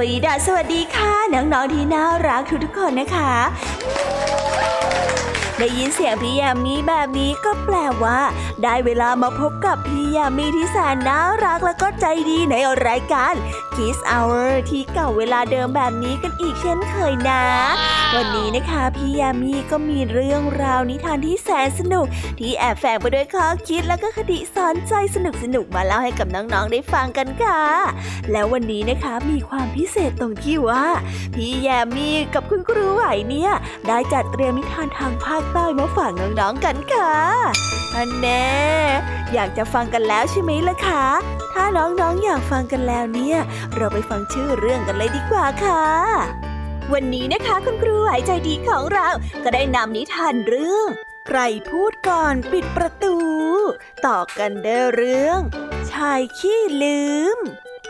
วีดาสวัสดีค่ะ น้อง ๆ ที่น่ารักทุกๆคนนะคะ ได้ยินเสียงพี่ยามีแบบนี้ก็แปลว่า ได้เวลามาพบกับพี่ยามีที่แสนน่ารักและก็ใจดีในรายการ Kiss Hour ที่เก่าเวลาเดิมแบบนี้กันอีกเช่นเคยนะ วันนี้นะคะพี่ยามีก็มีเรื่องราวนิทานที่แสนสนุก ที่แอบแฝงไปด้วยข้อคิดและก็คติสอนใจสนุกสนุกมาเล่าให้กับน้องๆได้ฟังกันค่ะ แล้ววันนี้นะคะมีความพิเศษตรงที่ว่า พี่ยามีกับคุณครูไหวเนี่ยได้จัดเตรียมนิทานทางภาคใต้มาฝากน้องๆกันค่ะอันแน่อยากจะฟังกันแล้วใช่ไหมล่ะคะ ถ้าน้องๆออยากฟังกันแล้วเนี่ย เราไปฟังชื่อเรื่องกันเลยดีกว่าค่ะ วันนี้นะคะคุณครูหายใจดีของเราก็ได้นำนิทานเรื่อง ใครพูดก่อนปิดประตู ต่อกันเด้อเรื่อง ชายขี้ลืม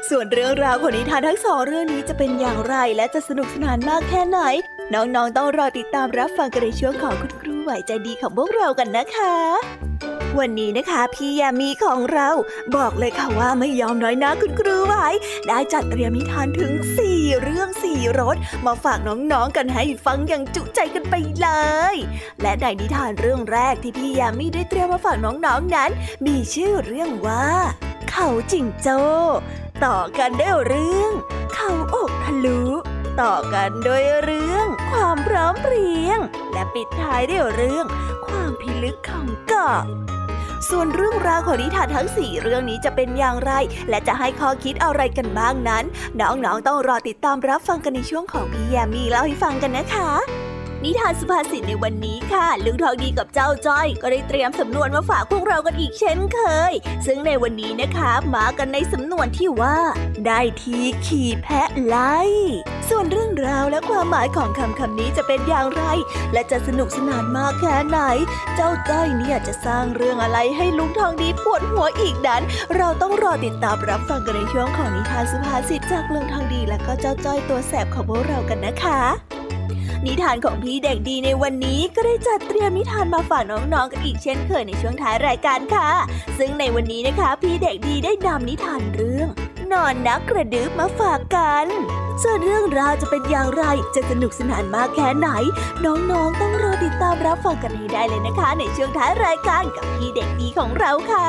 ส่วนเรื่องราวของนิทานทั้งสองเรื่องนี้จะเป็นอย่างไรและจะสนุกสนานมากแค่ไหน น้องๆต้องรอติดตามรับฟังกันในช่วงของคุณครูไหวใจดีของพวกเรากันนะคะ วันนี้นะคะพี่ยามีของเราบอกเลยค่ะว่าไม่ยอมน้อยนะคุณครูไหวได้จัดเตรียมนิทานถึง 4 เรื่อง 4รสมาฝากน้องๆกันให้ฟังอย่างจุใจกันไปเลย และในนิทานเรื่องแรกที่พี่ยามีได้เตรียมมาฝากน้องๆนนั้น มีชื่อเรื่องว่า เขาจิงโจ้ต่อกันด้เรื่อง เขาอกทะลุ ต่อกันโดยเรื่อง ความพร้อมเพรียง และปิดท้ายด้วยเรื่อง ความพิลึกของเกาะส่วนเรื่องราวของนิทานทั้งสี่เรื่องนี้จะเป็นอย่างไร และจะให้ข้อคิดอะไรกันบ้างนั้น น้องๆต้องรอติดตามรับฟังกันในช่วงของพี่แยมมีเล่าให้ฟังกันนะคะ นิทานสุภาษิตในวันนี้ค่ะ ลุงทองดีกับเจ้าจ้อย ก็ได้เตรียมสำนวนมาฝากพวกเรากันอีกเช่นเคย ซึ่งในวันนี้นะคะมากันในสำนวนที่ว่า ได้ทีขี่แพะไล่ส่วนเรื่องราวและความหมายของคำคำนี้จะเป็นอย่างไร และจะสนุกสนานมากแค่ไหน เจ้าจ้อยเนี่ยจะสร้างเรื่องอะไรให้ลุงทองดีปวดหัวอีกนั้น เราต้องรอติดตามรับฟังกันในช่วงของนิทานสุภาษิตจากลุงทองดี และก็เจ้าจ้อยตัวแสบของพวกเรากันนะคะ นิทานของพี่เด็กดีในวันนี้ก็ได้จัดเตรียมนิทานมาฝากน้องๆกันอีกเช่นเคยในช่วงท้ายรายการค่ะ ซึ่งในวันนี้นะคะ พี่เด็กดีได้นำนิทานเรื่อง นอนนักกระดึบมาฝากกันส่วนเรื่องราวจะเป็นอย่างไร จะสนุกสนานมากแค่ไหน น้องๆ ต้องรอติดตามรับฟังกันให้ได้เลยนะคะ ในช่วงท้ายรายการกับพี่เด็กดีของเราค่ะ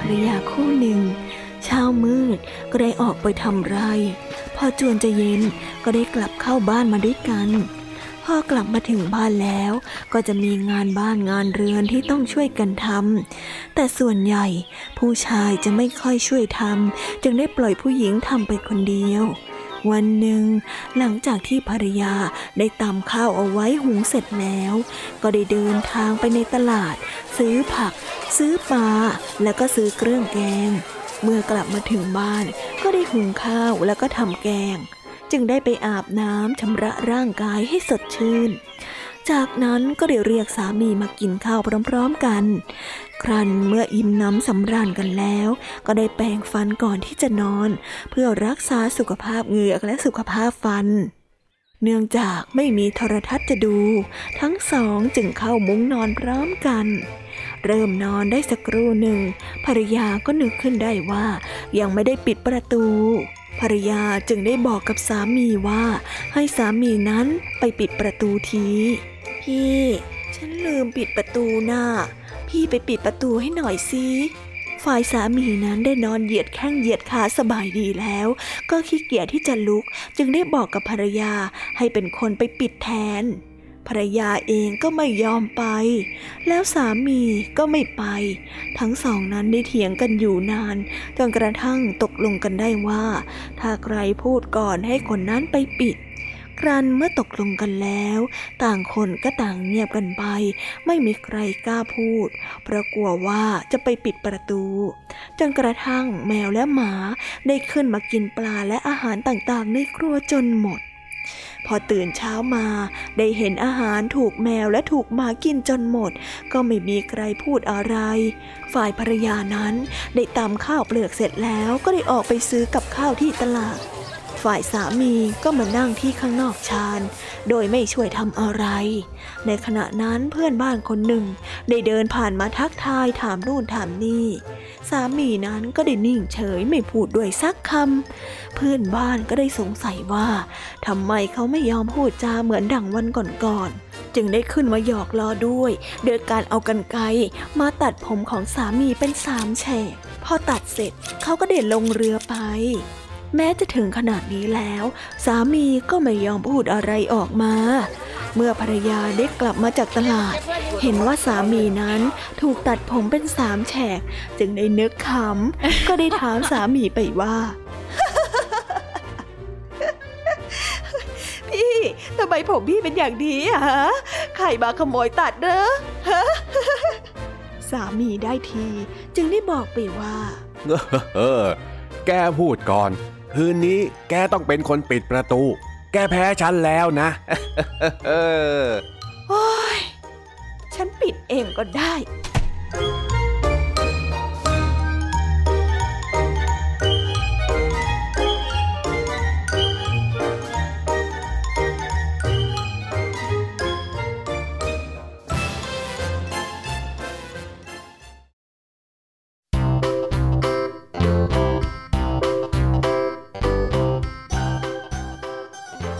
ภรยาคู่หนึ่ง เช้ามืดก็ไปทำไร พอจวนจะเย็นก็ได้กลับเข้าบ้านมาด้วยกัน พอกลับมาถึงบ้านแล้วก็จะมีงานบ้านงานเรือนที่ต้องช่วยกันทำแต่ส่วนใหญ่ผู้ชายจะไม่ค่อยช่วยทำจึงได้ปล่อยผู้หญิงทำไปคนเดียววันหนึ่ง หลังจากที่ภรรยาได้ตำข้าวเอาไว้หุงเสร็จแล้ว ก็ได้เดินทางไปในตลาด ซื้อผัก ซื้อปลาแล้วก็ซื้อเครื่องแกง เมื่อกลับมาถึงบ้านก็ได้หุงข้าวแล้วก็ทำแกง จึงได้ไปอาบน้ำชำระร่างกายให้สดชื่น จากนั้นก็ได้เรียกสามีมากินข้าวพร้อมๆกัน ครั้นเมื่ออิ่มน้ำสำราญกันแล้ว ก็ได้แปรงฟันก่อนที่จะนอน เพื่อรักษาสุขภาพเหงือกและสุขภาพฟันเนื่องจากไม่มีโทรทัศน์จะดู ทั้งสองจึงเข้ามุ้งนอนพร้อมกัน เริ่มนอนได้สักครู่หนึ่ง ภรรยาก็นึกขึ้นได้ว่า ยังไม่ได้ปิดประตู ภรรยาจึงได้บอกกับสามีว่า ให้สามีนั้นไปปิดประตูที พี่ ฉันลืมปิดประตูน่ะพี่ไปปิดประตูให้หน่อยสิฝ่ายสามีนั้นได้นอนเหยียดแข้งเหยียดขาสบายดีแล้ว ก็ขี้เกียจที่จะลุก จึงได้บอกกับภรรยาให้เป็นคนไปปิดแทน ภรรยาเองก็ไม่ยอมไป แล้วสามีก็ไม่ไป ทั้งสองนั้นได้เถียงกันอยู่นานจนกระทั่งตกลงกันได้ว่า ถ้าใครพูดก่อนให้คนนั้นไปปิด ครันเมื่อตกลงกันแล้ว ต่างคนก็ต่างเงียบกันไป ไม่มีใครกล้าพูด เพราะกลัวว่าจะไปปิดประตู จนกระทั่งแมวและหมาได้ขึ้นมากินปลาและอาหารต่างๆ ในครัวจนหมด พอตื่นเช้ามา ได้เห็นอาหารถูกแมวและถูกหมากินจนหมด ก็ไม่มีใครพูดอะไร ฝ่ายภรรยานั้นได้ตำข้าวเปลือกเสร็จแล้วก็ได้ออกไปซื้อกับข้าวที่ตลาด ฝ่ายสามีก็มานั่งที่ข้างนอกชานโดยไม่ช่วยทำอะไร ในขณะนั้นเพื่อนบ้านคนหนึ่ง ได้เดินผ่านมาทักทายถามนู่นถามนี่ สามีนั้นก็ได้นิ่งเฉยไม่พูดด้วยสักคำเพื่อนบ้านก็ได้สงสัยว่าทำไมเขาไม่ยอมพูดจาเหมือนดังวันก่อนๆจึงได้ขึ้นมาหยอกล้อด้วย โดยการเอากันไกมาตัดผมของสามีเป็นสามแฉกพอตัดเสร็จเขาก็เดินลงเรือไป แม้จะถึงขนาดนี้แล้ว สามีก็ไม่ยอมพูดอะไรออกมา เมื่อภรรยาได้กลับมาจากตลาด เห็นว่าสามีนั้นถูกตัดผมเป็นสามแฉก จึงได้นึกขำ ก็ได้ถามสามีไปว่า พี่ทำไมผมพี่เป็นอย่างนี้ฮะใครมาขโมยตัดเนอะสามีได้ที จึงได้บอกไปว่าเออแกพูดก่อน คืนนี้แกต้องเป็นคนปิดประตู แกแพ้ฉันแล้วนะโอ้ยฉันปิดเองก็ได้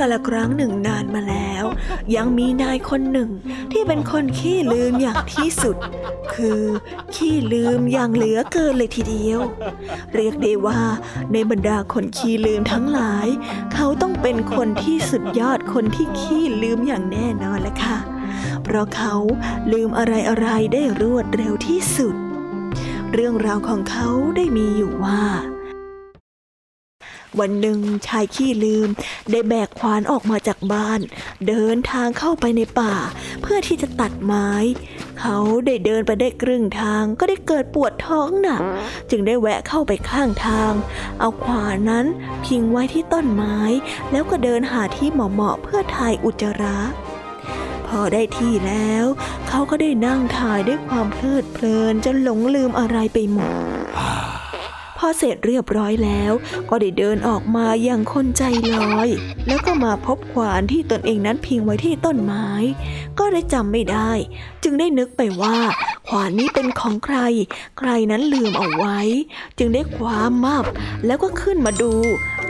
กาละครั้งหนึ่งนานมาแล้ว ยังมีนายคนหนึ่งที่เป็นคนขี้ลืมอย่างที่สุด คือขี้ลืมอย่างเหลือเกินเลยทีเดียว เรียกได้ว่าในบรรดาคนขี้ลืมทั้งหลาย เขาต้องเป็นคนที่สุดยอดคนที่ขี้ลืมอย่างแน่นอนแหละค่ะ เพราะเขาลืมอะไรอะไรได้รวดเร็วที่สุด เรื่องราวของเขาได้มีอยู่ว่า วันหนึ่งชายขี้ลืม ได้แบกขวานออกมาจากบ้าน เดินทางเข้าไปในป่า เพื่อที่จะตัดไม้ เขาได้เดินไปได้ครึ่งทางก็ได้เกิดปวดท้องหนัก จึงได้แวะเข้าไปข้างทาง เอาขวานนั้นพิงไว้ที่ต้นไม้ แล้วก็เดินหาที่เหมาะๆเพื่อถ่ายอุจจาระพอได้ที่แล้ว เขาก็ได้นั่งถ่ายด้วยความเพลิดเพลินจนหลงลืมอะไรไปหมด พอเสร็จเรียบร้อยแล้ว ก็ได้เดินออกมาอย่างคนใจลอย แล้วก็มาพบขวานที่ตนเองนั้นพิงไว้ที่ต้นไม้ ก็ได้จำไม่ได้ จึงได้นึกไปว่า ขวานนี้เป็นของใคร ใครนั้นลืมเอาไว้ จึงได้คว้ามับ แล้วก็ขึ้นมาดู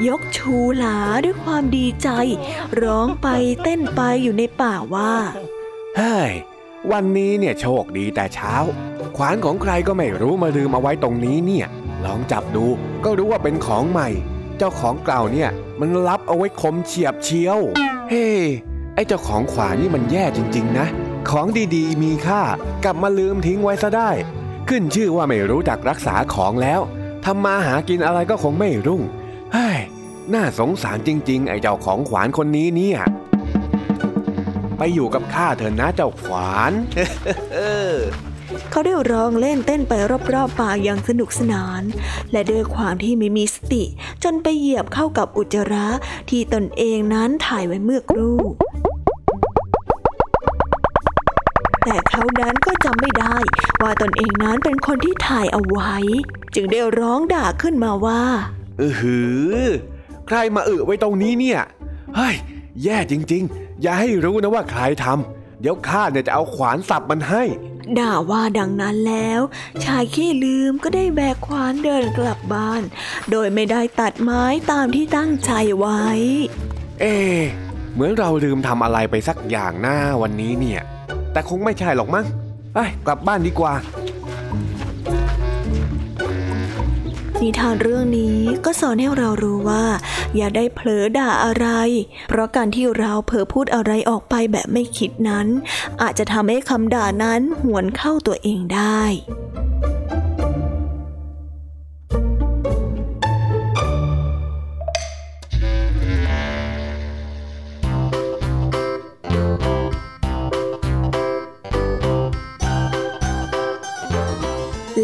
ยกชูหลาด้วยความดีใจ ร้องไปเต้นไปอยู่ในป่าว่าเฮ้ยวันนี้เนี่ยโชคดีแต่เช้า ขวานของใครก็ไม่รู้มาลืมเอาไว้ตรงนี้เนี่ย ลองจับดูก็รู้ว่าเป็นของใหม่ เจ้าของเก่าเนี่ยมันรับเอาไว้คมเฉียบเชียว เฮ้ไอเจ้าของขวานนี่มันแย่จริง ๆ นะ ของดีๆ มีค่ากลับมาลืมทิ้งไว้ซะได้ ขึ้นชื่อว่าไม่รู้จักรักษาของแล้วทำมาหากินอะไรก็คงไม่รุ่งเฮ้ยน่าสงสารจริง ๆ ไอเจ้าของขวานคนนี้เนี่ย ไปอยู่กับข้าเถอะนะเจ้าขวาน เขาได้ร้องเล่นเต้นไปรอบๆป่าอย่างสนุกสนาน และด้วยความที่ไม่มีสติ จนไปเหยียบเข้ากับอุจจาระที่ตนเองนั้นถ่ายไว้เมื่อครู่ แต่เขานั้นก็จำไม่ได้ ว่าตนเองนั้นเป็นคนที่ถ่ายเอาไว้ จึงได้ร้องด่าขึ้นมาว่าเออหือ ใครมาเออไว้ตรงนี้เนี่ยเฮ้ยแย่จริง ๆ อย่าให้รู้นะว่าใครทำเดี๋ยวข้าเนี่ยจะเอาขวานสับมันให้ ด่าว่าดังนั้นแล้ว ชายขี้ลืมก็ได้แบกขวานเดินกลับบ้าน โดยไม่ได้ตัดไม้ตามที่ตั้งใจไว้ เอ เหมือนเราลืมทำอะไรไปสักอย่างหน้าวันนี้เนี่ย แต่คงไม่ใช่หรอกมั้งไปกลับบ้านดีกว่า นิทานเรื่องนี้ก็สอนให้เรารู้ว่า อย่าได้เผลอด่าอะไร เพราะการที่เราเผลอพูดอะไรออกไปแบบไม่คิดนั้น อาจจะทำให้คำด่านั้นหวนเข้าตัวเองได้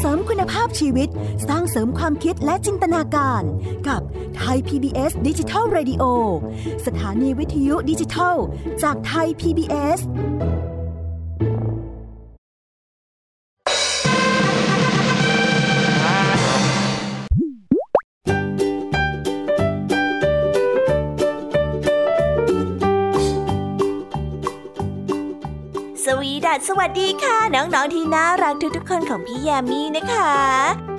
เสริมคุณภาพชีวิต สร้างเสริมความคิดและจินตนาการ กับไทย PBS ดิจิทัล Radio สถานีวิทยุดิจิทัล จากไทย PBS ดสสวัสดีค่ะ น้องๆที่น่ารักทุกๆคนของพี่แยมมี่นะคะ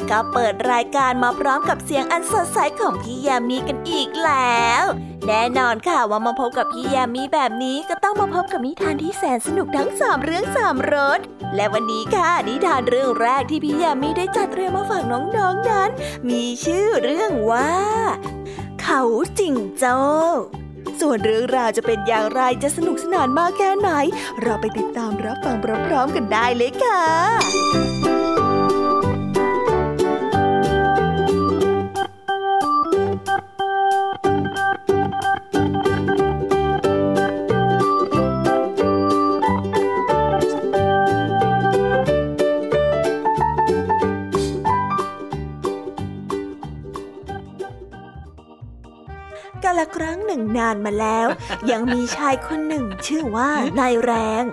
ก็เปิดรายการมาพร้อมกับเสียงอันสดใสของพี่แยมมี่กันอีกแล้ว แน่นอนค่ะว่ามาพบกับพี่แยมมี่แบบนี้ก็ต้องมาพบกับนิทานที่แสนสนุกทั้งสามเรื่องสามรสและวันนี้ค่ะนิทานเรื่องแรกที่พี่แยมมี่ได้จัดเตรียมมาฝากน้องๆนนั้น มีชื่อเรื่องว่า เขาจิงโจ้ ส่วนเรื่องราวจะเป็นอย่างไรจะสนุกสนานมากแค่ไหน เราไปติดตามรับฟังพร้อมๆกันได้เลยค่ะ หนึ่งนานมาแล้ว ยังมีชายคนหนึ่งชื่อว่านายแรง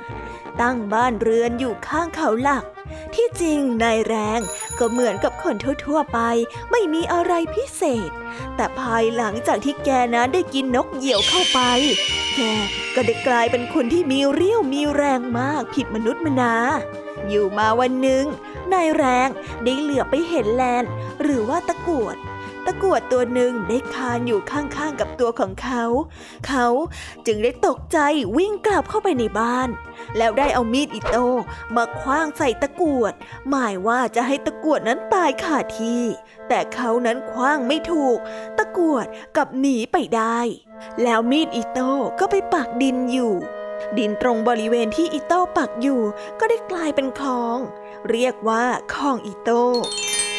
ตั้งบ้านเรือนอยู่ข้างเขาหลัก ที่จริงนายแรงก็เหมือนกับคนทั่วๆไป ไม่มีอะไรพิเศษ แต่ภายหลังจากที่แกนั้นได้กินนกเหยี่ยวเข้าไป แกก็ได้กลายเป็นคนที่มีเรี่ยวมีแรงมากผิดมนุษย์มนาอยู่มาวันหนึ่งนายแรงได้เหลือไปเห็นแลนหรือว่าตะกวด ตะกวดตัวหนึ่งได้คลานอยู่ข้างๆกับตัวของเขา เขาจึงได้ตกใจวิ่งกลับเข้าไปในบ้าน แล้วได้เอามีดอิโต้มาขว้างใส่ตะกวด หมายว่าจะให้ตะกรวดนั้นตายขาดที่ แต่เขานั้นขว้างไม่ถูก ตะกวดกลับหนีไปได้ แล้วมีดอิโต้ก็ไปปักดินอยู่ดินตรงบริเวณที่อิโต้ปักอยู่ ก็ได้กลายเป็นคลอง เรียกว่าคลองอิโต้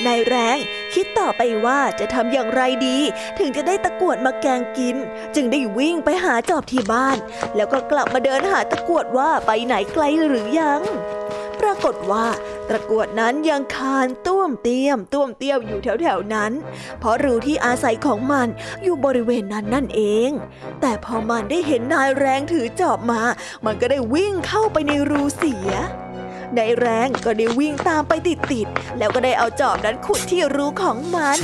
นายแรงคิดต่อไปว่าจะทำอย่างไรดี ถึงจะได้ตะกรวดมาแกงกิน จึงได้วิ่งไปหาจอบที่บ้าน แล้วก็กลับมาเดินหาตะกรวดว่าไปไหนไกลหรือยัง ปรากฏว่าตะกรวดนั้นยังคานต้วมเตี้ยมต้วมเตี้ยวอยู่แถวๆนั้น เพราะรูที่อาศัยของมันอยู่บริเวณนั้นนั่นเอง แต่พอมันได้เห็นนายแรงถือจอบมา มันก็ได้วิ่งเข้าไปในรูเสีย นายแรงก็ได้วิ่งตามไปติดๆแล้วก็ได้เอาจอบนั้นขุดที่รูของมัน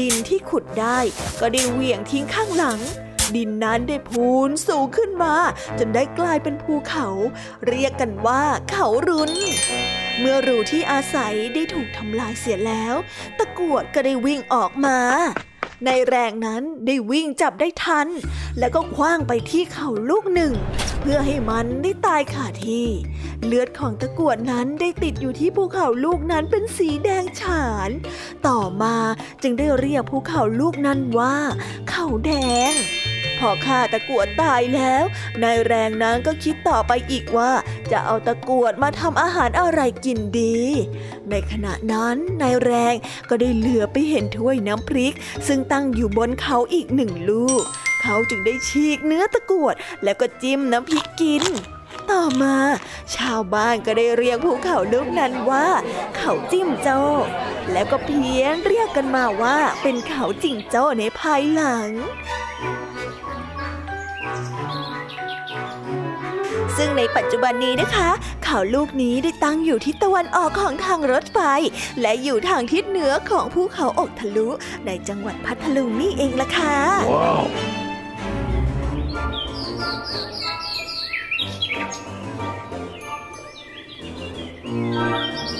ดินที่ขุดได้ก็ได้เหวี่ยงทิ้งข้างหลังดินนั้นได้พูนสูงขึ้นมา จนได้กลายเป็นภูเขา เรียกกันว่าเขารุน เมื่อรูที่อาศัยได้ถูกทำลายเสียแล้ว ตะกวดก็ได้วิ่งออกมา ในแรงนั้นได้วิ่งจับได้ทัน แล้วก็คว้างไปที่เขาลูกหนึ่ง เพื่อให้มันได้ตายขาที่ เลือดของตะกวดนั้นได้ติดอยู่ที่ภูเขาลูกนั้นเป็นสีแดงฉาน ต่อมาจึงได้เรียกภูเขาลูกนั้นว่า เขาแดงพอข้าตะกวดตายแล้ว นายแรงนั้นก็คิดต่อไปอีกว่า จะเอาตะกรวดมาทำอาหารอะไรกินดี ในขณะนั้นนายแรงก็ได้เหลือไปเห็นถ้วยน้ำพริก ซึ่งตั้งอยู่บนเขาอีกหนึ่งลูก เขาจึงได้ฉีกเนื้อตะกรวด แล้วก็จิ้มน้ำพริกกิน ต่อมา ชาวบ้านก็ได้เรียกภูเขาลูกนั้นว่า เขาจิ้มโจ้แล้วก็เพี้ยนเรียกกันมาว่าเป็นเขาจิงโจ้ในภายหลัง ซึ่งในปัจจุบันนี้นะคะ เขาลูกนี้ได้ตั้งอยู่ทิศตะวันออกของทางรถไฟ และอยู่ทางทิศเหนือของภูเขาอกทะลุ ในจังหวัดพัทลุงนี่เองล่ะค่ะ wow. นิท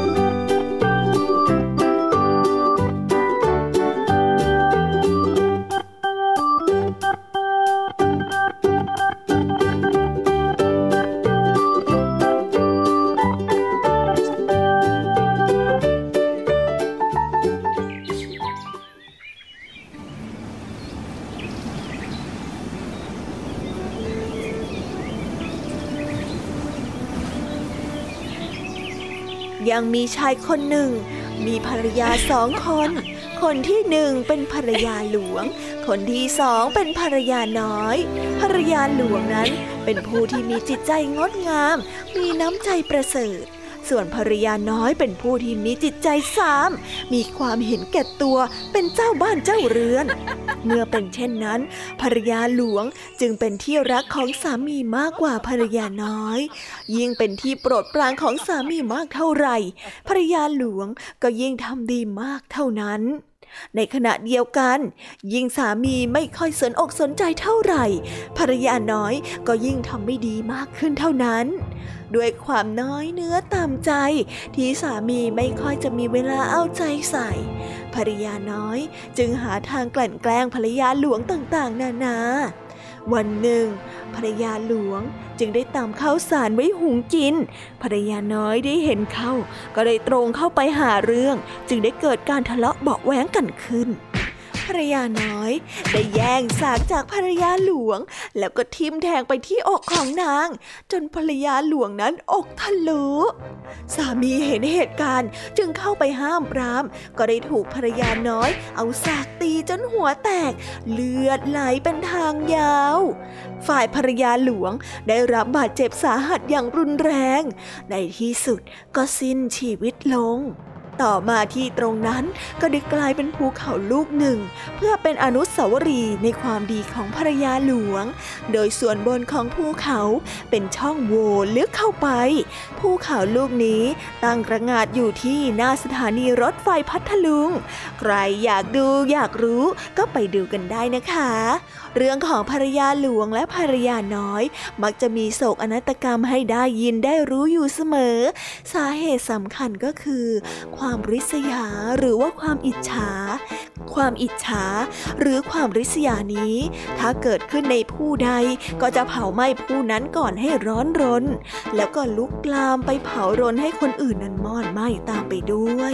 ยังมีชายคนหนึ่ง มีภรรยาสองคน คนที่หนึ่งเป็นภรรยาหลวง คนที่สองเป็นภรรยาน้อย ภรรยาหลวงนั้นเป็นผู้ที่มีจิตใจงดงาม มีน้ำใจประเสริฐส่วนภรรยาน้อยเป็นผู้ที่มีจิตใจสาม มีความเห็นแก่ตัวเป็นเจ้าบ้านเจ้าเรือน เมื่อเป็นเช่นนั้น ภรรยาหลวงจึงเป็นที่รักของสามีมากกว่าภรรยาน้อย ยิ่งเป็นที่โปรดปรานของสามีมากเท่าไหร่ ภรรยาหลวงก็ยิ่งทำดีมากเท่านั้น ในขณะเดียวกัน ยิ่งสามีไม่ค่อยสนอกสนใจเท่าไหร่ ภรรยาน้อยก็ยิ่งทำไม่ดีมากขึ้นเท่านั้น ด้วยความน้อยเนื้อตามใจ ที่สามีไม่ค่อยจะมีเวลาเอาใจใส่ ภรรยาน้อยจึงหาทางกลั่นแกล้งภรรยาหลวงต่างๆ นานา วันหนึ่งภรรยาหลวงจึงได้ตามข้าวสารไว้หุงกิน ภรรยาน้อยได้เห็นเข้า ก็ได้ตรงเข้าไปหาเรื่อง จึงได้เกิดการทะเลาะเบาแหวงกันขึ้น ภรรยาน้อย ได้แย่งสากจากภรรยาหลวง แล้วก็ทิ่มแทงไปที่อกของนาง จนภรรยาหลวงนั้นอกทะลุสามีเห็นเหตุการณ์จึงเข้าไปห้ามปราม ก็ได้ถูกภรรยาน้อย เอาสากตีจนหัวแตก เลือดไหลเป็นทางยาว ฝ่ายภรรยาหลวงได้รับบาดเจ็บสาหัสอย่างรุนแรง ในที่สุดก็สิ้นชีวิตลง ต่อมาที่ตรงนั้นก็ได้กลายเป็นภูเขาลูกหนึ่ง เพื่อเป็นอนุสาวรีย์ในความดีของภรรยาหลวง โดยส่วนบนของภูเขาเป็นช่องโหว่ลึกเข้าไป ภูเขาลูกนี้ตั้งกระงาดอยู่ที่หน้าสถานีรถไฟพัทลุง ใครอยากดูอยากรู้ก็ไปดูกันได้นะคะ เรื่องของภรรยาหลวงและภรรยาน้อย มักจะมีโศกอนาตกรรมให้ได้ยินได้รู้อยู่เสมอ สาเหตุสำคัญก็คือ ความริษยาหรือว่าความอิจฉา ความอิจฉา หรือความริษยานี้ ถ้าเกิดขึ้นในผู้ใดก็จะเผาไหม้ผู้นั้นก่อนให้ร้อนรน แล้วก็ลุกลามไปเผารนให้คนอื่นนั้นมอดไหม้ตามไปด้วย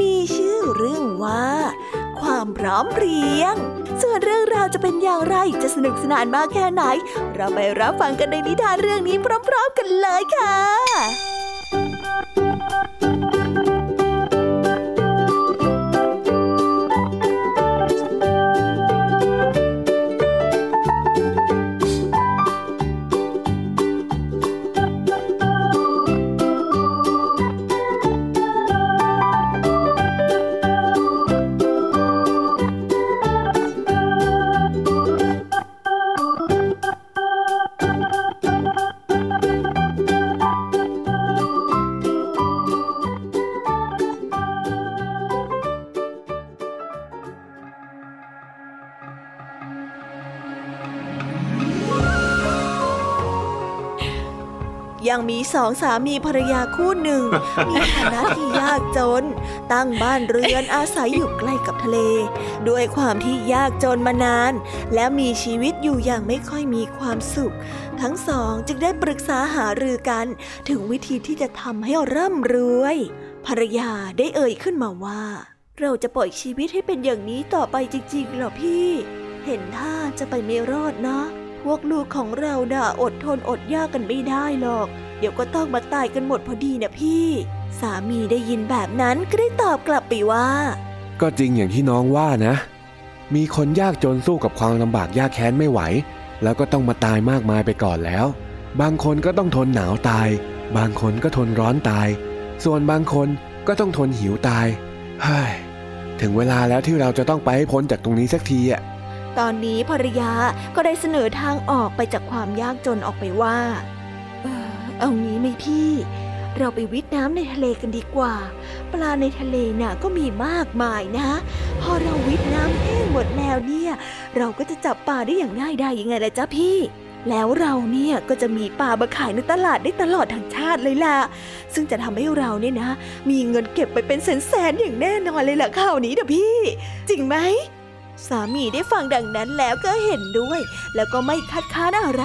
มีชื่อเรื่องว่า ความพร้อมเพรียง ส่วนเรื่องราวจะเป็นอย่างไรจะสนุกสนานมากแค่ไหน เราไปรับฟังกันในนิทานเรื่องนี้พร้อม ๆ กันเลยค่ะ มีสองสามีภรรยาคู่หนึ่ง มีฐานะที่ยากจน ตั้งบ้านเรือนอาศัยอยู่ใกล้กับทะเล ด้วยความที่ยากจนมานาน และมีชีวิตอยู่อย่างไม่ค่อยมีความสุข ทั้งสองจึงได้ปรึกษาหารือกันถึงวิธีที่จะทำให้ร่ำรวย ภรรยาได้เอ่ยขึ้นมาว่า เราจะปล่อยชีวิตให้เป็นอย่างนี้ต่อไปจริงๆเหรอพี่ เห็นท่าจะไปไม่รอดนะพวกลูกของเราด่าอดทนอดยากกันไม่ได้หรอก เดี๋ยวก็ต้องมาตายกันหมดพอดีนะพี่ สามีได้ยินแบบนั้นก็ได้ตอบกลับไปว่า ก็จริงอย่างที่น้องว่านะ มีคนยากจนสู้กับความลำบากยากแค้นไม่ไหว แล้วก็ต้องมาตายมากมายไปก่อนแล้ว บางคนก็ต้องทนหนาวตาย บางคนก็ทนร้อนตาย ส่วนบางคนก็ต้องทนหิวตายเฮ้ยถึงเวลาแล้วที่เราจะต้องไปให้พ้นจากตรงนี้สักทีอะตอนนี้ภรรยาก็ได้เสนอทางออกไปจากความยากจนออกไปว่าเออ เอางี้ไหมพี่ เราไปวิทย์น้ำในทะเลกันดีกว่า ปลาในทะเลน่ะก็มีมากมายนะ พอเราวิทย์น้ำแห้งหมดแล้วเนี่ย เราก็จะจับปลาได้อย่างง่ายได้ยังไงล่ะจ๊ะพี่แล้วเราเนี่ยก็จะมีปลามาขายในตลาดได้ตลอดทั้งชาติเลยล่ะ ซึ่งจะทำให้เราเนี่ยนะ มีเงินเก็บไปเป็นแสนๆอย่างแน่นอนเลยล่ะข่าวนี้นะพี่ จริงไหม สามีได้ฟังดังนั้นแล้วก็เห็นด้วย แล้วก็ไม่คัดค้านอะไร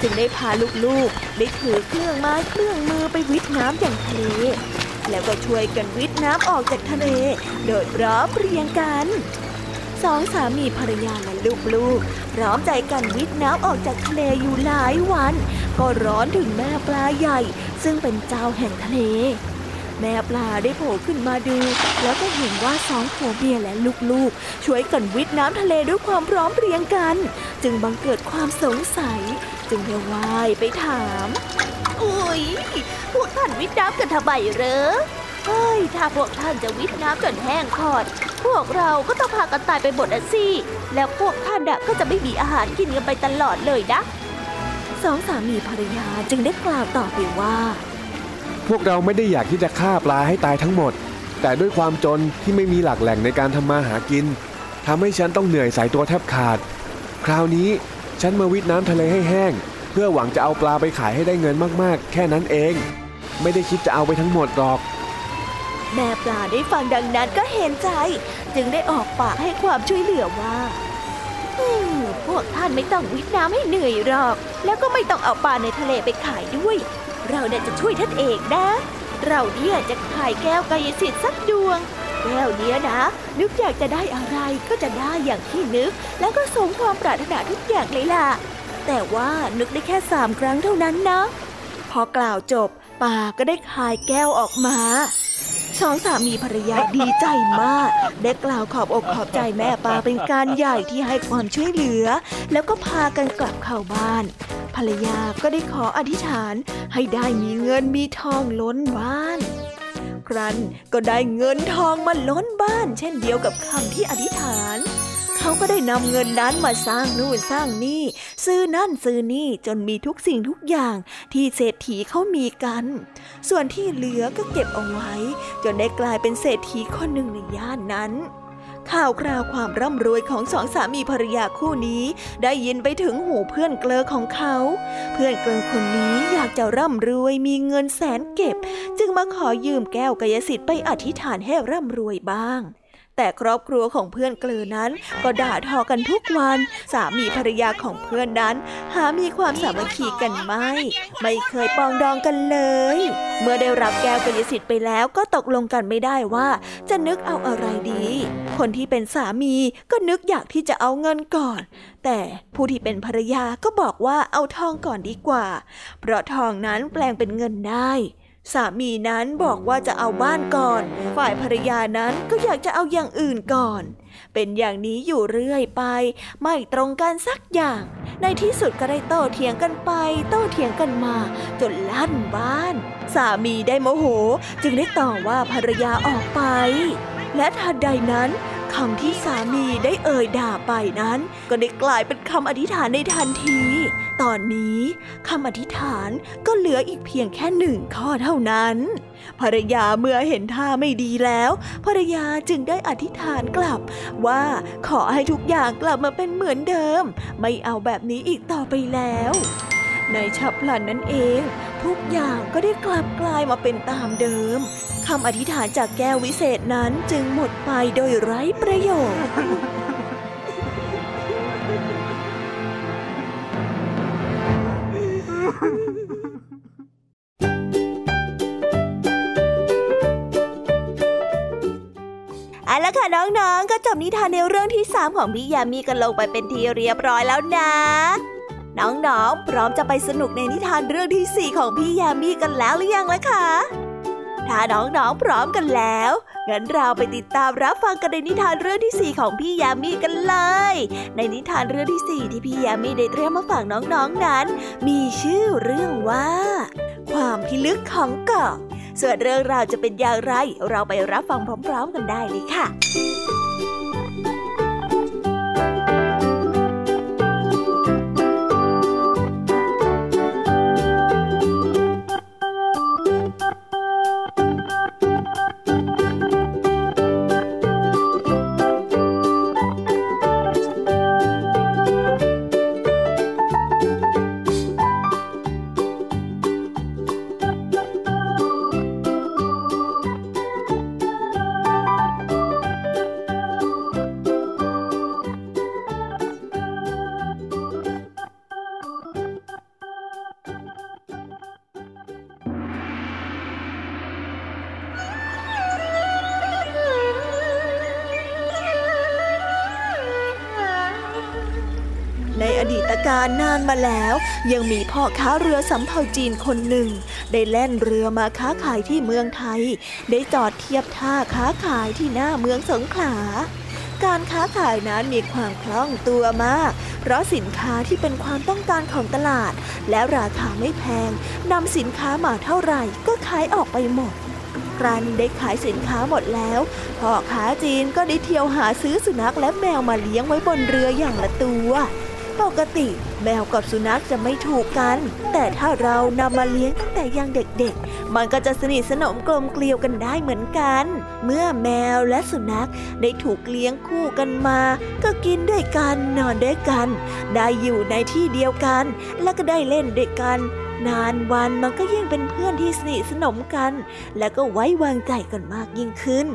จึงได้พาลูกๆได้ถือเครื่องไม้เครื่องมือไปวิทน้ำอย่างทะเลแล้วก็ช่วยกันวิทน้ำออกจากทะเล โดยพร้อมเพรียงกันสองสามีภรรยาและลูกๆพร้อมใจกันวิทน้ำออกจากทะเลอยู่หลายวัน ก็ร้อนถึงแม่ปลาใหญ่ ซึ่งเป็นเจ้าแห่งทะเล แม่ปลาได้โผล่ขึ้นมาดู แล้วก็เห็นว่าสองผัวเมียและลูกๆ ช่วยกันวิทน้ำทะเลด้วยความพร้อมเพรียงกัน จึงบังเกิดความสงสัย จึงได้ว่ายไปถามอุ้ยพวกท่านวิทน้ำกันทำไมเหรอเฮ้ย ถ้าพวกท่านจะวิทน้ำจนแห้งขอด พวกเราก็ต้องพากันตายไปหมดอะสิ แล้วพวกท่านอะก็จะไม่มีอาหารกินกันไปตลอดเลยนะ สองสามีภรรยาจึงได้กล่าวต่อไปว่า พวกเราไม่ได้อยากที่จะฆ่าปลาให้ตายทั้งหมด แต่ด้วยความจนที่ไม่มีหลักแหล่งในการทำมาหากินทำให้ฉันต้องเหนื่อยสายตัวแทบขาด คราวนี้ฉันมาวิทน้ำทะเลให้แห้ง เพื่อหวังจะเอาปลาไปขายให้ได้เงินมากๆ แค่นั้นเอง ไม่ได้คิดจะเอาไปทั้งหมดหรอก แม่ปลาได้ฟังดังนั้นก็เห็นใจ จึงได้ออกปากให้ความช่วยเหลือว่าพวกท่านไม่ต้องวิทน้ำให้เหนื่อยหรอก แล้วก็ไม่ต้องเอาปลาในทะเลไปขายด้วย เราเนี่ยจะช่วยท่านเอกนะ เราเนี่ยจะขายแก้วกายสิทธิ์สักดวง แก้วเนี้ยนะ นึกอยากจะได้อะไรก็จะได้อย่างที่นึก แล้วก็สมความปรารถนาทุกอย่างเลยล่ะ แต่ว่านึกได้แค่สามครั้งเท่านั้นนะ พอกล่าวจบป่าก็ได้คายแก้วออกมา สองสามีภรรยาดีใจมาก ได้กล่าวขอบอกขอบใจแม่ปาเป็นการใหญ่ที่ให้ความช่วยเหลือ แล้วก็พากันกลับเข้าบ้าน ภรรยาก็ได้ขออธิษฐานให้ได้มีเงินมีทองล้นบ้าน ครั้นก็ได้เงินทองมาล้นบ้าน เช่นเดียวกับคำที่อธิษฐาน เขาก็ได้นำเงินนั้นมาสร้างนู่นสร้างนี่ ซื้อนั่นซื้อนี่จนมีทุกสิ่งทุกอย่างที่เศรษฐีเขามีกัน ส่วนที่เหลือก็เก็บเอาไว้ จนได้กลายเป็นเศรษฐีคนหนึ่งในย่านนั้นข่าวคราวความร่ำรวยของสองสามีภรรยาคู่นี้ ได้ยินไปถึงหูเพื่อนเกลอของเขา เพื่อนเกลอคนนี้อยากจะร่ำรวยมีเงินแสนเก็บ จึงมาขอยืมแก้วกายสิทธิ์ไปอธิษฐานให้ร่ำรวยบ้าง แต่ครอบครัวของเพื่อนเกลือนั้น ก็ด่าทอกันทุกวัน สามีภรรยาของเพื่อนนั้น หามีความสามัคคีกันไม่ ไม่เคยปองดองกันเลย เมื่อได้รับแก้วกยสิทธิ์ไปแล้วก็ตกลงกันไม่ได้ว่า จะนึกเอาอะไรดี คนที่เป็นสามีก็นึกอยากที่จะเอาเงินก่อน แต่ผู้ที่เป็นภรรยาก็บอกว่าเอาทองก่อนดีกว่า เพราะทองนั้นแปลงเป็นเงินได้ สามีนั้นบอกว่าจะเอาบ้านก่อน ฝ่ายภรรยานั้นก็อยากจะเอาอย่างอื่นก่อน เป็นอย่างนี้อยู่เรื่อยไป ไม่ตรงกันสักอย่าง ในที่สุดก็ได้โต้เถียงกันไป โต้เถียงกันมา จนลั่นบ้าน สามีได้โมโห จึงได้ต่อว่าภรรยาออกไป และทันใดนั้นคำที่สามีได้เอ่ยด่าไปนั้น ก็ได้กลายเป็นคำอธิษฐานในทันที ตอนนี้คำอธิษฐานก็เหลืออีกเพียงแค่หนึ่งข้อเท่านั้น ภรรยาเมื่อเห็นท่าไม่ดีแล้ว ภรรยาจึงได้อธิษฐานกลับ ว่าขอให้ทุกอย่างกลับมาเป็นเหมือนเดิม ไม่เอาแบบนี้อีกต่อไปแล้ว ในฉับพลันนั้นเอง ทุกอย่างก็ได้กลับกลายมาเป็นตามเดิมคำอธิษฐานจากแก้ววิเศษนั้นจึงหมดไปโดยไร้ประโยชน์ เอาละค่ะน้องๆ ก็จบนิทานในเรื่องที่สามของพี่ยามีกันลงไปเป็นทีเรียบร้อยแล้วนะ น้องๆ พร้อมจะไปสนุกในนิทานเรื่องที่สี่ของพี่ยามีกันแล้วหรือยังล่ะคะ ถ้าน้องๆพร้อมกันแล้ว งั้นเราไปติดตามรับฟังกันในนิทานเรื่องที่ 4 ของพี่ยามีกันเลย ในนิทานเรื่องที่ 4 ที่พี่ยามีได้เตรียมมาฝากน้องๆนนั้น มีชื่อเรื่องว่า ความพิลึกของเกาะส่วนเรื่องราวจะเป็นอย่างไร เราไปรับฟังพร้อม ๆ กันได้เลยค่ะ มาแล้ว ยังมีพ่อค้าเรือสำเภาจีนคนหนึ่ง ได้แล่นเรือมาค้าขายที่เมืองไทย ได้จอดเทียบท่าค้าขายที่หน้าเมืองสงขลาการค้าขายนั้นมีความคล่องตัวมาก เพราะสินค้าที่เป็นความต้องการของตลาด และราคาไม่แพงนำสินค้ามาเท่าไหร่ก็ขายออกไปหมดครันได้ขายสินค้าหมดแล้ว พ่อค้าจีนก็ได้เที่ยวหาซื้อสุนัขและแมวมาเลี้ยงไว้บนเรืออย่างละตัว ปกติแมวกับสุนัขจะไม่ถูกกัน แต่ถ้าเรานำมาเลี้ยงตั้งแต่ยังเด็กๆ มันก็จะสนิทสนมกลมเกลียวกันได้เหมือนกัน เมื่อแมวและสุนัขได้ถูกเลี้ยงคู่กันมา ก็กินด้วยกันนอนด้วยกัน ได้อยู่ในที่เดียวกัน และก็ได้เล่นด้วยกัน นานวันมันก็ยิ่งเป็นเพื่อนที่สนิทสนมกัน และก็ไว้วางใจกันมากยิ่งขึ้น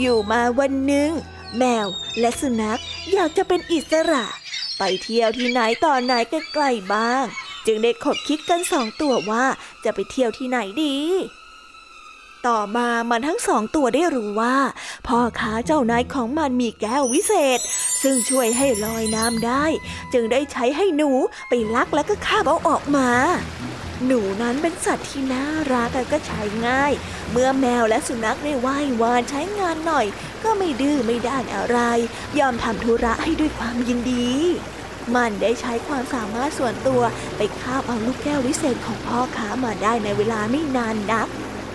อยู่มาวันหนึ่งแมวและสุนัขอยากจะเป็นอิสระ ไปเที่ยวที่ไหนต่อไหนใกล้ๆบ้าง จึงได้ขบคิดกันสองตัวว่าจะไปเที่ยวที่ไหนดี ต่อมามันทั้งสองตัวได้รู้ว่า พ่อค้าเจ้านายของมันมีแก้ววิเศษ ซึ่งช่วยให้ลอยน้ำได้ จึงได้ใช้ให้หนูไปลักแล้วก็คาบเอาออกมาหนูนั้นเป็นสัตว์ที่น่ารักและก็ใช้ง่าย เมื่อแมวและสุนัขได้ไหว้วานใช้งานหน่อย ก็ไม่ดื้อไม่ด้านอะไร ยอมทำธุระให้ด้วยความยินดี มันได้ใช้ความสามารถส่วนตัวไปคาบเอาลูกแก้ววิเศษของพ่อค้ามาได้ในเวลาไม่นานนัก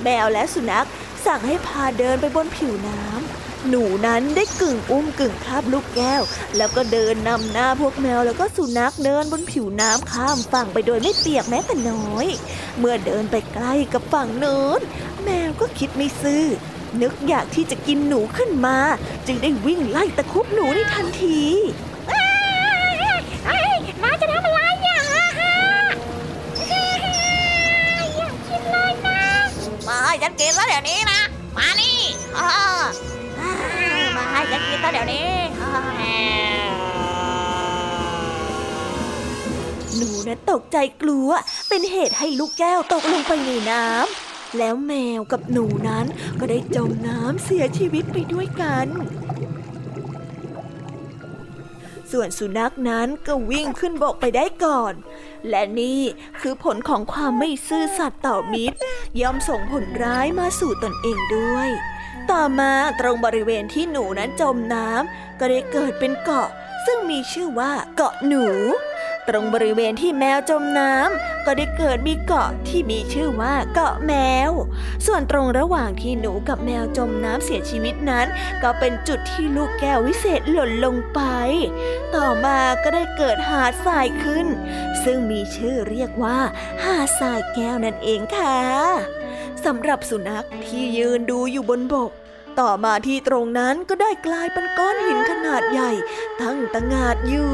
แมวและสุนัขสั่งให้พาเดินไปบนผิวน้ำหนูนั้นได้กึ่งอุ้มกึ่งคาบลูกแก้ว แล้วก็เดินนำหน้าพวกแมวแล้วก็สุนัขเดินบนผิวน้ำข้ามฝั่งไปโดยไม่เปียกแม้แต่น้อย เมื่อเดินไปใกล้กับฝั่งโน้นแมวก็คิดไม่ซื่อ นึกอยากที่จะกินหนูขึ้นมา จึงได้วิ่งไล่ตะคุบหนูในทันทีน้าจะทำอะไรอย่างอะฮะอยากกินเลยนะมาให้ฉันกินซะเดี๋ยวนี้นะ มานี่มาให้ฉันกินซะเดี๋ยวนี้หนูนั้นตกใจกลัว เป็นเหตุให้ลูกแก้วตกลงไปในน้ำ แล้วแมวกับหนูนั้นก็ได้จมน้ำเสียชีวิตไปด้วยกัน ส่วนสุนัขนั้นก็วิ่งขึ้นบกไปได้ก่อน และนี่คือผลของความไม่ซื่อสัตย์ต่อมิตร ย่อมส่งผลร้ายมาสู่ตนเองด้วย ต่อมาตรงบริเวณที่หนูนั้นจมน้ำก็ได้เกิดเป็นเกาะ ซึ่งมีชื่อว่าเกาะหนู ตรงบริเวณที่แมวจมน้ำก็ได้เกิดมีเกาะที่มีชื่อว่าเกาะแมว ส่วนตรงระหว่างที่หนูกับแมวจมน้ำเสียชีวิตนั้น ก็เป็นจุดที่ลูกแก้ววิเศษหล่นลงไป ต่อมาก็ได้เกิดหาดทรายขึ้น ซึ่งมีชื่อเรียกว่าหาดทรายแก้วนั่นเองค่ะสำหรับสุนัขที่ยืนดูอยู่บนบกต่อมาที่ตรงนั้นก็ได้กลายเป็นก้อนหินขนาดใหญ่ ตั้งตะงาดอยู่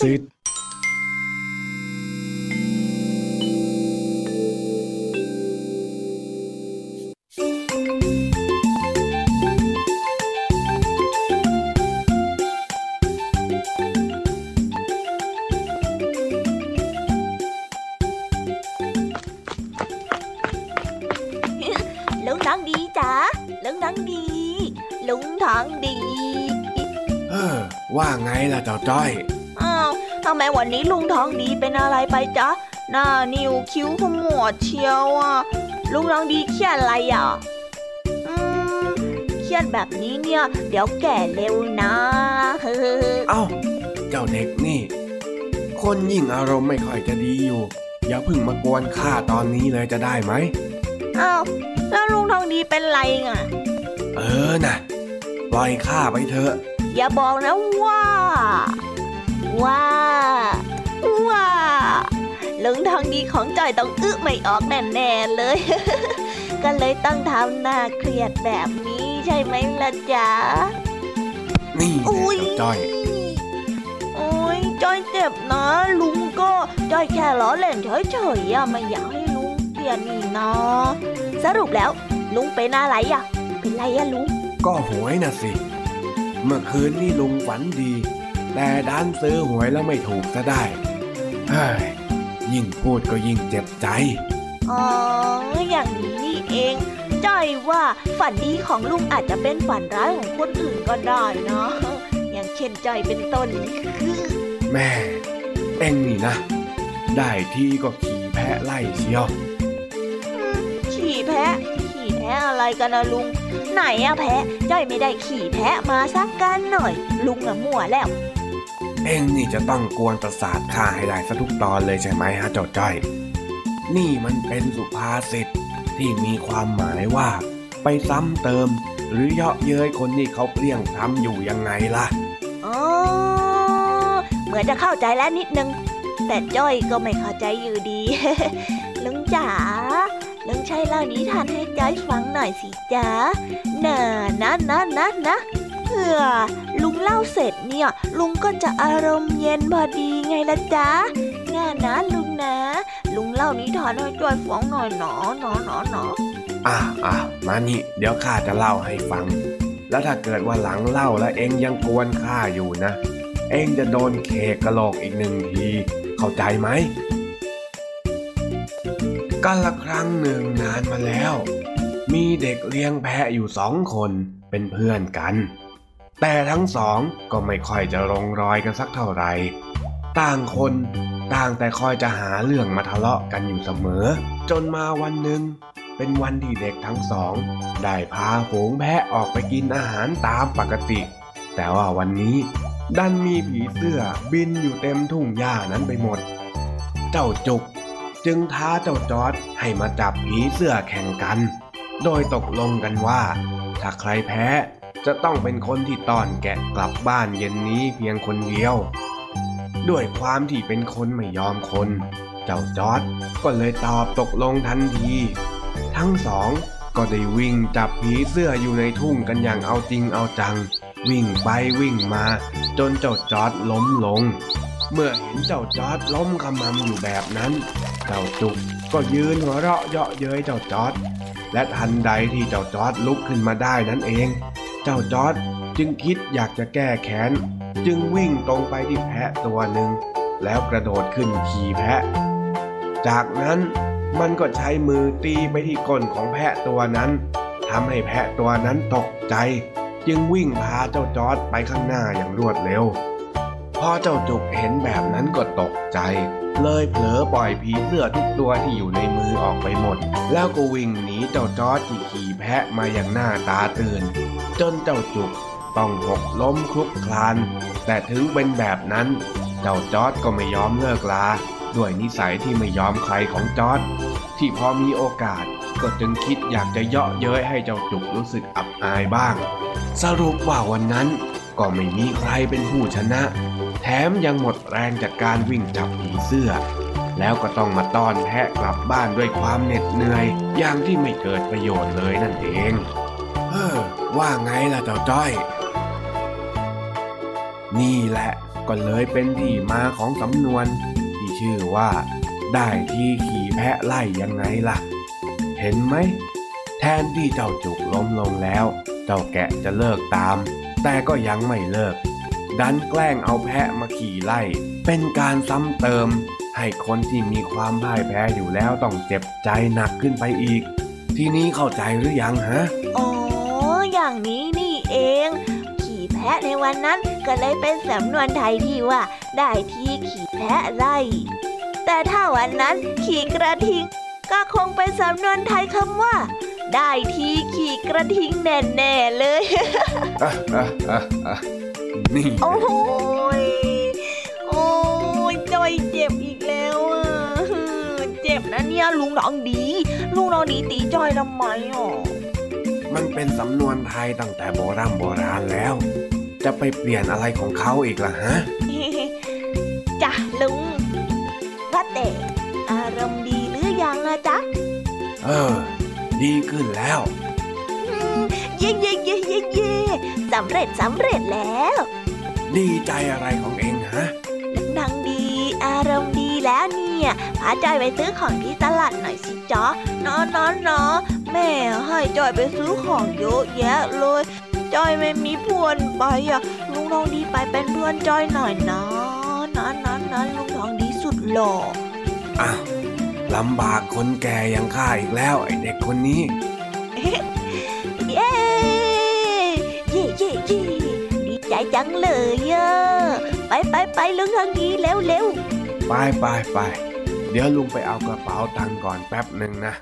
สุ หน้านิ้วคิ้วขมวดเชียวอะลุงทองดีเครียดอะไรอะอืมเครียดแบบนี้เนี่ย เดี๋ยวแก่เร็วนะเฮ้เอ้าเจ้าเด็กนี่ คนยิ่งอารมณ์ไม่ค่อยจะดีอยู่ อย่าเพึ่งมากวนข้าตอนนี้เลยจะได้ไหมอ้าวแล้วลุงทองดีเป็นไรอะ เออน่ะปล่อยข้าไปเถอะ อย่าบอกนะว่า ว่าว่า ลุงทองดีของจอยต้องอึไม่ออกแน่ๆเลย ก็เลยต้องทำหน้าเครียดแบบนี้ใช่ไหมล่ะจ๊ะ นี่แหละอุ้ยเจ้าจ้อยโอ้ยจอยเจ็บนะ ลุงก็จอยแค่ล้อเล่นเฉยๆอะไม่อยากให้ลุงเกลียดนี่นะสรุปแล้ว ลุงเป็นอะไรอะเป็นไรอะลุง ก็หวยน่ะสิ เมื่อคืนนี่ลุงฝันดี แต่ด้านซื้อหวยแล้วไม่ถูกซะได้เฮ้ ยยิ่งพูดก็ยิ่งเจ็บใจ อ๋อ อย่างนี้นี่เอง จ้อยว่าฝันดีของลุงอาจจะเป็นฝันร้ายของคนอื่นก็ได้นะอย่างเช่นจ้อยเป็นต้น แม่ เอ็งนี่นะ ได้ที่ก็ขี่แพะไล่เชียว ขี่แพะ ขี่แพะอะไรกันนะลุง ไหนอะแพะ จ้อยไม่ได้ขี่แพะมาสักกันหน่อย ลุงอะมั่วแล้ว เองนี่จะต้องกวนประสาทข้าให้ได้ซะทุกตอนเลยใช่ไหมฮะเจ้าจ้อย นี่มันเป็นสุภาษิตที่มีความหมายว่า ไปซ้ำเติม หรือเยาะเย้ยคนที่เขาเปลี่ยงทำอยู่ยังไงล่ะอ๋อเหมือนจะเข้าใจแล้วนิดนึง แต่จ้อยก็ไม่เข้าใจอยู่ดี ลุงจ๋าลุงช่วยเล่านิทานให้จ้อยฟังหน่อยสิจ๋าน่ะนะนะนะนะ เพื่อ ลุงเล่าเสร็จเนี่ย ลุงก็จะอารมณ์เย็นพอดีไงละจ๊ะง่านะลุงนะ ลุงเล่านิทานให้จอยฟังหน่อยหนอหนอหนอหนออะอะมานี่ เดี๋ยวข้าจะเล่าให้ฟัง แล้วถ้าเกิดว่าหลังเล่าแล้วเองยังกวนข้าอยู่นะ เองจะโดนเคกกระโหลกอีกหนึ่งที เข้าใจไหมกันละครั้งหนึ่งนานมาแล้ว มีเด็กเลี้ยงแพะอยู่สองคนเป็นเพื่อนกัน แต่ทั้งสองก็ไม่ค่อยจะลงรอยกันสักเท่าไหร่ต่างคนต่างแต่คอยจะหาเรื่องมาทะเลาะกันอยู่เสมอ จนมาวันหนึ่ง เป็นวันที่เด็กทั้งสอง ได้พาฝูงแพะออกไปกินอาหารตามปกติ แต่ว่าวันนี้ดันมีผีเสื้อบินอยู่เต็มทุ่งหญ้านั้นไปหมด เจ้าจุกจึงท้าเจ้าจอดให้มาจับผีเสื้อแข่งกัน โดยตกลงกันว่า ถ้าใครแพ้ จะต้องเป็นคนที่ต้อนแกะกลับบ้านเย็นนี้เพียงคนเดียว ด้วยความที่เป็นคนไม่ยอมคน เจ้าจอร์ดก็เลยตอบตกลงทันที ทั้งสองก็ได้วิ่งจับผีเสื้ออยู่ในทุ่งกันอย่างเอาจริงเอาจัง วิ่งไปวิ่งมา จนเจ้าจอร์ดล้มลง เมื่อเห็นเจ้าจอร์ดล้มขมำอยู่แบบนั้น เจ้าจุกก็ยืนหัวเราะเยาะเย้ยเจ้าจอร์ด และทันใดที่เจ้าจอร์ดลุกขึ้นมาได้นั่นเอง เจ้าจอร์ดจึงคิดอยากจะแก้แค้น จึงวิ่งตรงไปที่แพะตัวหนึ่ง แล้วกระโดดขึ้นขี่แพะ จากนั้นมันก็ใช้มือตีไปที่ก้นของแพะตัวนั้นทำให้แพะตัวนั้นตกใจ จึงวิ่งพาเจ้าจอร์ดไปข้างหน้าอย่างรวดเร็ว อเจ้าจุกเห็นแบบนั้นก็ตกใจ เลยเผลอปล่อยผีเสื้อทุกตัวที่อยู่ในมือออกไปหมด แล้วก็วิ่งหนีเจ้าจอร์ดที่ขี่แพะมาอย่างหน้าตาตื่น จนเจ้าจุกต้องหกล้มคลุกคลาน แต่ถึงเป็นแบบนั้น เจ้าจอร์ดก็ไม่ยอมเลิกลา ด้วยนิสัยที่ไม่ยอมใครของจอร์ดที่พอมีโอกาสก็จึงคิดอยากจะเยาะเย้ยให้เจ้าจุกรู้สึกอับอายบ้าง สรุปว่าวันนั้นก็ไม่มีใครเป็นผู้ชนะ แถมยังหมดแรงจากการวิ่งจับผีเสื้อ แล้วก็ต้องมาต้อนแพะกลับบ้านด้วยความเหน็ดเหนื่อย อย่างที่ไม่เกิดประโยชน์เลยนั่นเอง เออ ว่าไงล่ะเจ้าจ้อย นี่แหละก็เลยเป็นที่มาของสำนวน ที่ชื่อว่า ได้ที่ขี่แพะไล่ยังไงล่ะ เห็นไหม แทนที่เจ้าจุกล้มลงแล้ว เจ้าแกะจะเลิกตาม แต่ก็ยังไม่เลิก ดันแกล้งเอาแพะมาขี่ไล่ เป็นการซ้ำเติม ให้คนที่มีความพ่ายแพ้อยู่แล้วต้องเจ็บใจหนักขึ้นไปอีก ทีนี้เข้าใจหรือยังฮะ อ๋อ อย่างนี้นี่เอง ขี่แพะในวันนั้นก็เลยเป็นสำนวนไทยที่ว่า ได้ที่ขี่แพะไล่ แต่ถ้าวันนั้นขี่กระทิง ก็คงเป็นสำนวนไทยคำว่าได้ที่ขี่กระทิงแน่ๆเลย นี่โอ้โหยโอ้ยจอยเจ็บอีกแล้วอะเจ็บนะเนี่ยลุงน้องดี ลุงน้องดีตีจอยทำไมอะมันเป็นสำนวนไทยตั้งแต่โบราณโบราณแล้ว จะไปเปลี่ยนอะไรของเขาอีกล่ะฮะจ้ะลุงว่าแต่อารมณ์ดีหรือยังอะจ๊ะ เออ ดีขึ้นแล้วอืมเย่เย่เย่เย่เย่ สำเร็จสำเร็จแล้ว ดีใจอะไรของเองฮะดังดีอารมณ์ดีแล้วเนี่ยพาจอยไปซื้อของที่ตลาดหน่อยสิจ๊ะนอนนอนนอแม่ให้จอยไปซื้อของเยอะแยะเลยจอยไม่มีเพื่อนไปอะลุงทองดีไปเป็นเพื่อนจอยหน่อยนะนะนะนะลุงทองดีสุดหล่ออ้าวลำบากคนแก่อยังข้าอีกแล้วไอเด็กคนนี้ จจังเลยอะไปไปไปลุงทองดีเร็วเร็วไปไปไปเดี๋ยวลุงไปเอากระเป๋าตังค์ก่อนแป๊บหนึ่งนะ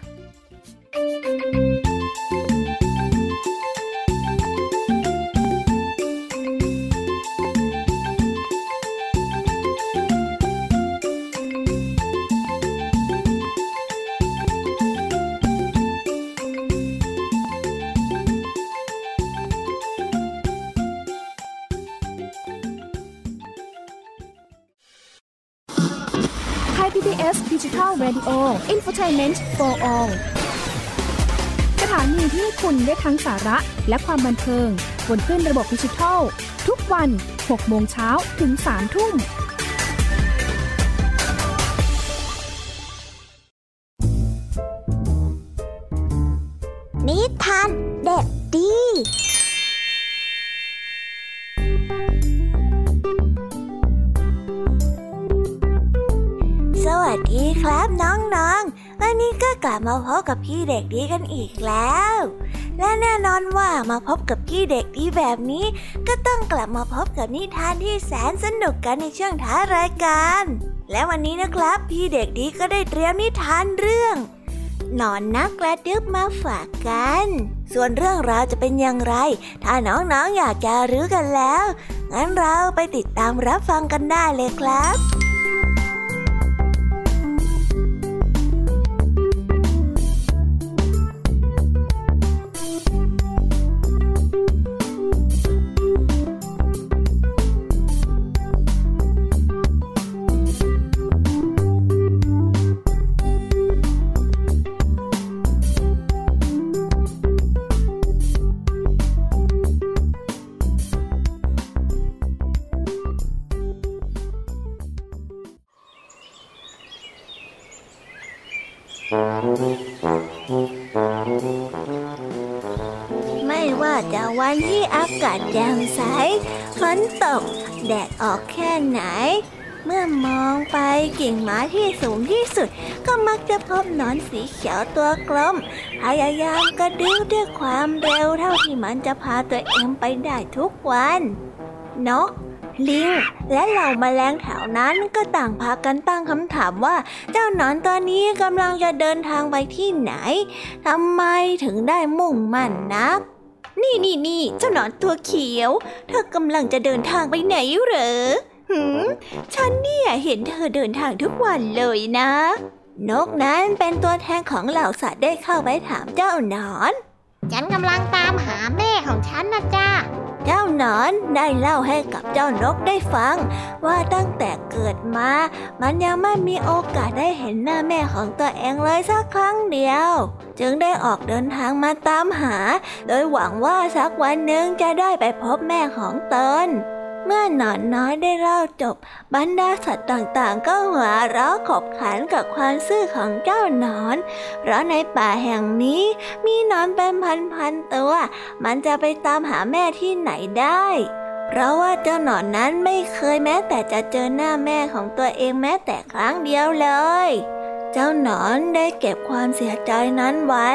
Infotainment for All สถานีที่คุณได้ทั้งสาระและความบันเทิงบนขึ้นระบบดิจิทัล ทุกวัน 6 โมงเช้าถึง 3 ทุ่ม กลับมาพบกับพี่เด็กดีกันอีกแล้ว และแน่นอนว่ามาพบกับพี่เด็กดีแบบนี้ ก็ต้องกลับมาพบกับนิทานที่แสนสนุกกันในช่วงท้ารายการ และวันนี้นะครับ พี่เด็กดีก็ได้เตรียมนิทานเรื่องหนอนนักกระดึบมาฝากกัน ส่วนเรื่องราวจะเป็นอย่างไร ถ้าน้องๆออยากจะรู้กันแล้ว งั้นเราไปติดตามรับฟังกันได้เลยครับ ออกแค่ไหน เมื่อมองไปกิ่งไม้ที่สูงที่สุด ก็มักจะพบหนอนสีเขียวตัวกลม พยายามกระดึ๊บด้วยความเร็วเท่าที่มันจะพาตัวเองไปได้ทุกวัน นกลิงและเหล่าแมลงแถวนั้นก็ต่างพากันตั้งคำถามว่า เจ้าหนอนตัวนี้กำลังจะเดินทางไปที่ไหนทำไมถึงได้มุ่งมั่นนัก นี่นี่นี่เจ้าหนอนตัวเขียว เธอกำลังจะเดินทางไปไหนเหรอหืมฉันเนี่ยเห็นเธอเดินทางทุกวันเลยนะ นกนั้นเป็นตัวแทนของเหล่าสัตว์ได้เข้าไปถามเจ้าหนอน ฉันกำลังตามหาแม่ของฉันนะจ้า เจ้าหนอนได้เล่าให้กับเจ้านกได้ฟัง ว่าตั้งแต่เกิดมา มันยังไม่มีโอกาสได้เห็นหน้าแม่ของตัวเองเลยสักครั้งเดียว จึงได้ออกเดินทางมาตามหา โดยหวังว่าสักวันหนึ่งจะได้ไปพบแม่ของตน เมื่อหนอนน้อยได้เล่าจบบรรดาสัตว์ต่างๆ ก็หัวเราะขบขันกับความซื่อของเจ้าหนอน เพราะในป่าแห่งนี้มีหนอนเป็นพันๆตัว มันจะไปตามหาแม่ที่ไหนได้ เพราะว่าเจ้าหนอนนั้นไม่เคยแม้แต่จะเจอหน้าแม่ของตัวเองแม้แต่ครั้งเดียวเลย เจ้าหนอนได้เก็บความเสียใจนั้นไว้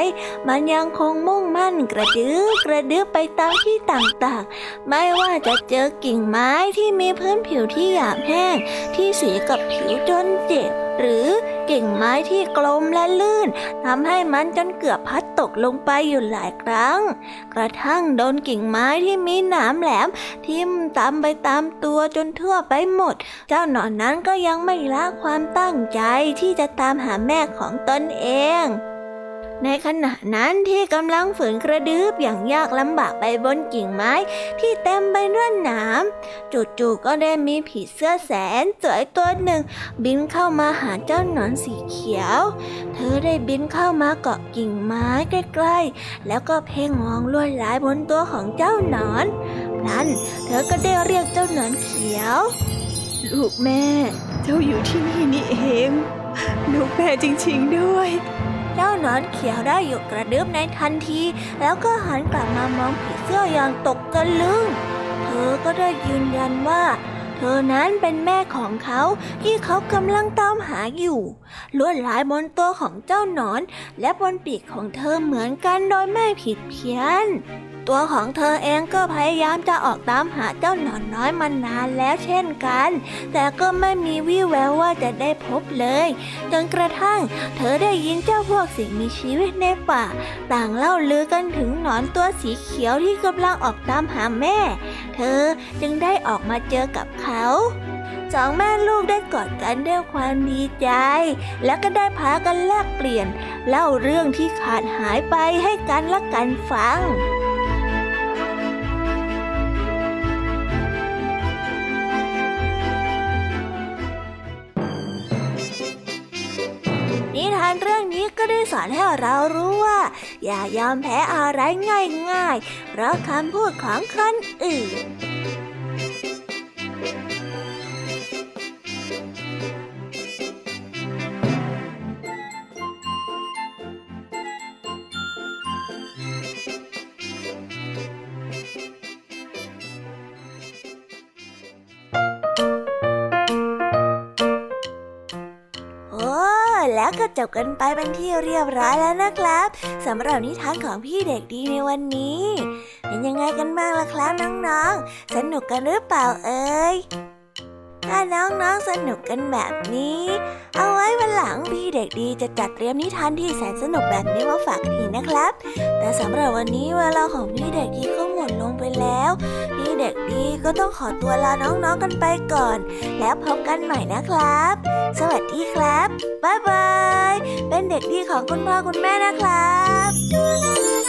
มันยังคงมุ่งมั่นกระดื้อกระดื้อไปตามที่ต่างๆ ไม่ว่าจะเจอกิ่งไม้ที่มีพื้นผิวที่หยาบแห้ง ที่สีกับผิวจนเจ็บ หรือกิ่งไม้ที่กลมและลื่นทำให้มันจนเกือบพัดตกลงไปอยู่หลายครั้ง กระทั่งโดนกิ่งไม้ที่มีหนามแหลม ทิ่มตามไปตามตัวจนทั่วไปหมด เจ้าหนอนนั้นก็ยังไม่ละความตั้งใจที่จะตามหาแม่ของตนเอง ในขณะนั้นที่กำลังฝืนกระดืบอย่างยากลำบากไปบนกิ่งไม้ที่เต็มไปด้วยหนามจู่ๆก็ได้มีผีเสื้อแสนสวยตัวหนึ่ง บินเข้ามาหาเจ้าหนอนสีเขียว เธอได้บินเข้ามาเกาะกิ่งไม้ใกล้ๆ แล้วก็เพ่งมองลวดลายบนตัวของเจ้าหนอนนั้นเธอก็ได้เรียกเจ้าหนอนเขียว ลูกแม่ เจ้าอยู่ที่นี่นี่เอง ลูกแม่จริง ๆด้วย เจ้าหนอนเขียวได้หยุดกระดึบในทันที แล้วก็หันกลับมามองผีเสื้ออย่างตกตะลึง เธอก็ได้ยืนยันว่า เธอนั้นเป็นแม่ของเขาที่เขากำลังตามหาอยู่ ลวดลายบนตัวของเจ้าหนอน และบนปีกของเธอเหมือนกันโดยไม่ผิดเพี้ยน ตัวของเธอเองก็พยายามจะออกตามหาเจ้าหนอนน้อยมานานแล้วเช่นกัน แต่ก็ไม่มีวี่แววว่าจะได้พบเลย จนกระทั่ง เธอได้ยินเจ้าพวกสิ่งมีชีวิตในป่า ต่างเล่าลือกันถึงหนอนตัวสีเขียวที่กำลังออกตามหาแม่ เธอจึงได้ออกมาเจอกับเขาสองแม่ลูกได้กอดกันด้วยความดีใจ แล้วก็ได้พากันแลกเปลี่ยน เล่าเรื่องที่ขาดหายไปให้กันและกันฟัง นิทานเรื่องนี้ก็ได้สอนให้เรารู้ว่า อย่ายอมแพ้อะไรง่ายๆ เพราะคำพูดของคนอื่น ก็จบกันไปเป็นที่เรียบร้อยแล้วนะครับสำหรับนิทานของพี่เด็กดีในวันนี้ เป็นยังไงกันบ้างล่ะครับน้องๆ สนุกกันหรือเปล่าเอ่ยถ้าน้องๆสนุกกันแบบนี้ เอาไว้วันหลังพี่เด็กดีจะจัดเตรียมนิทานที่แสนสนุกแบบนี้มาฝากทีกนะครับ แต่สำหรับวันนี้เวลาของพี่เด็กดีก็หมดลงไปแล้ว เด็กดีก็ต้องขอตัวลาน้องๆกันไปก่อน แล้วพบกันใหม่นะครับ สวัสดีครับบ๊ายบายเป็นเด็กดีของคุณพ่อคุณแม่นะครับ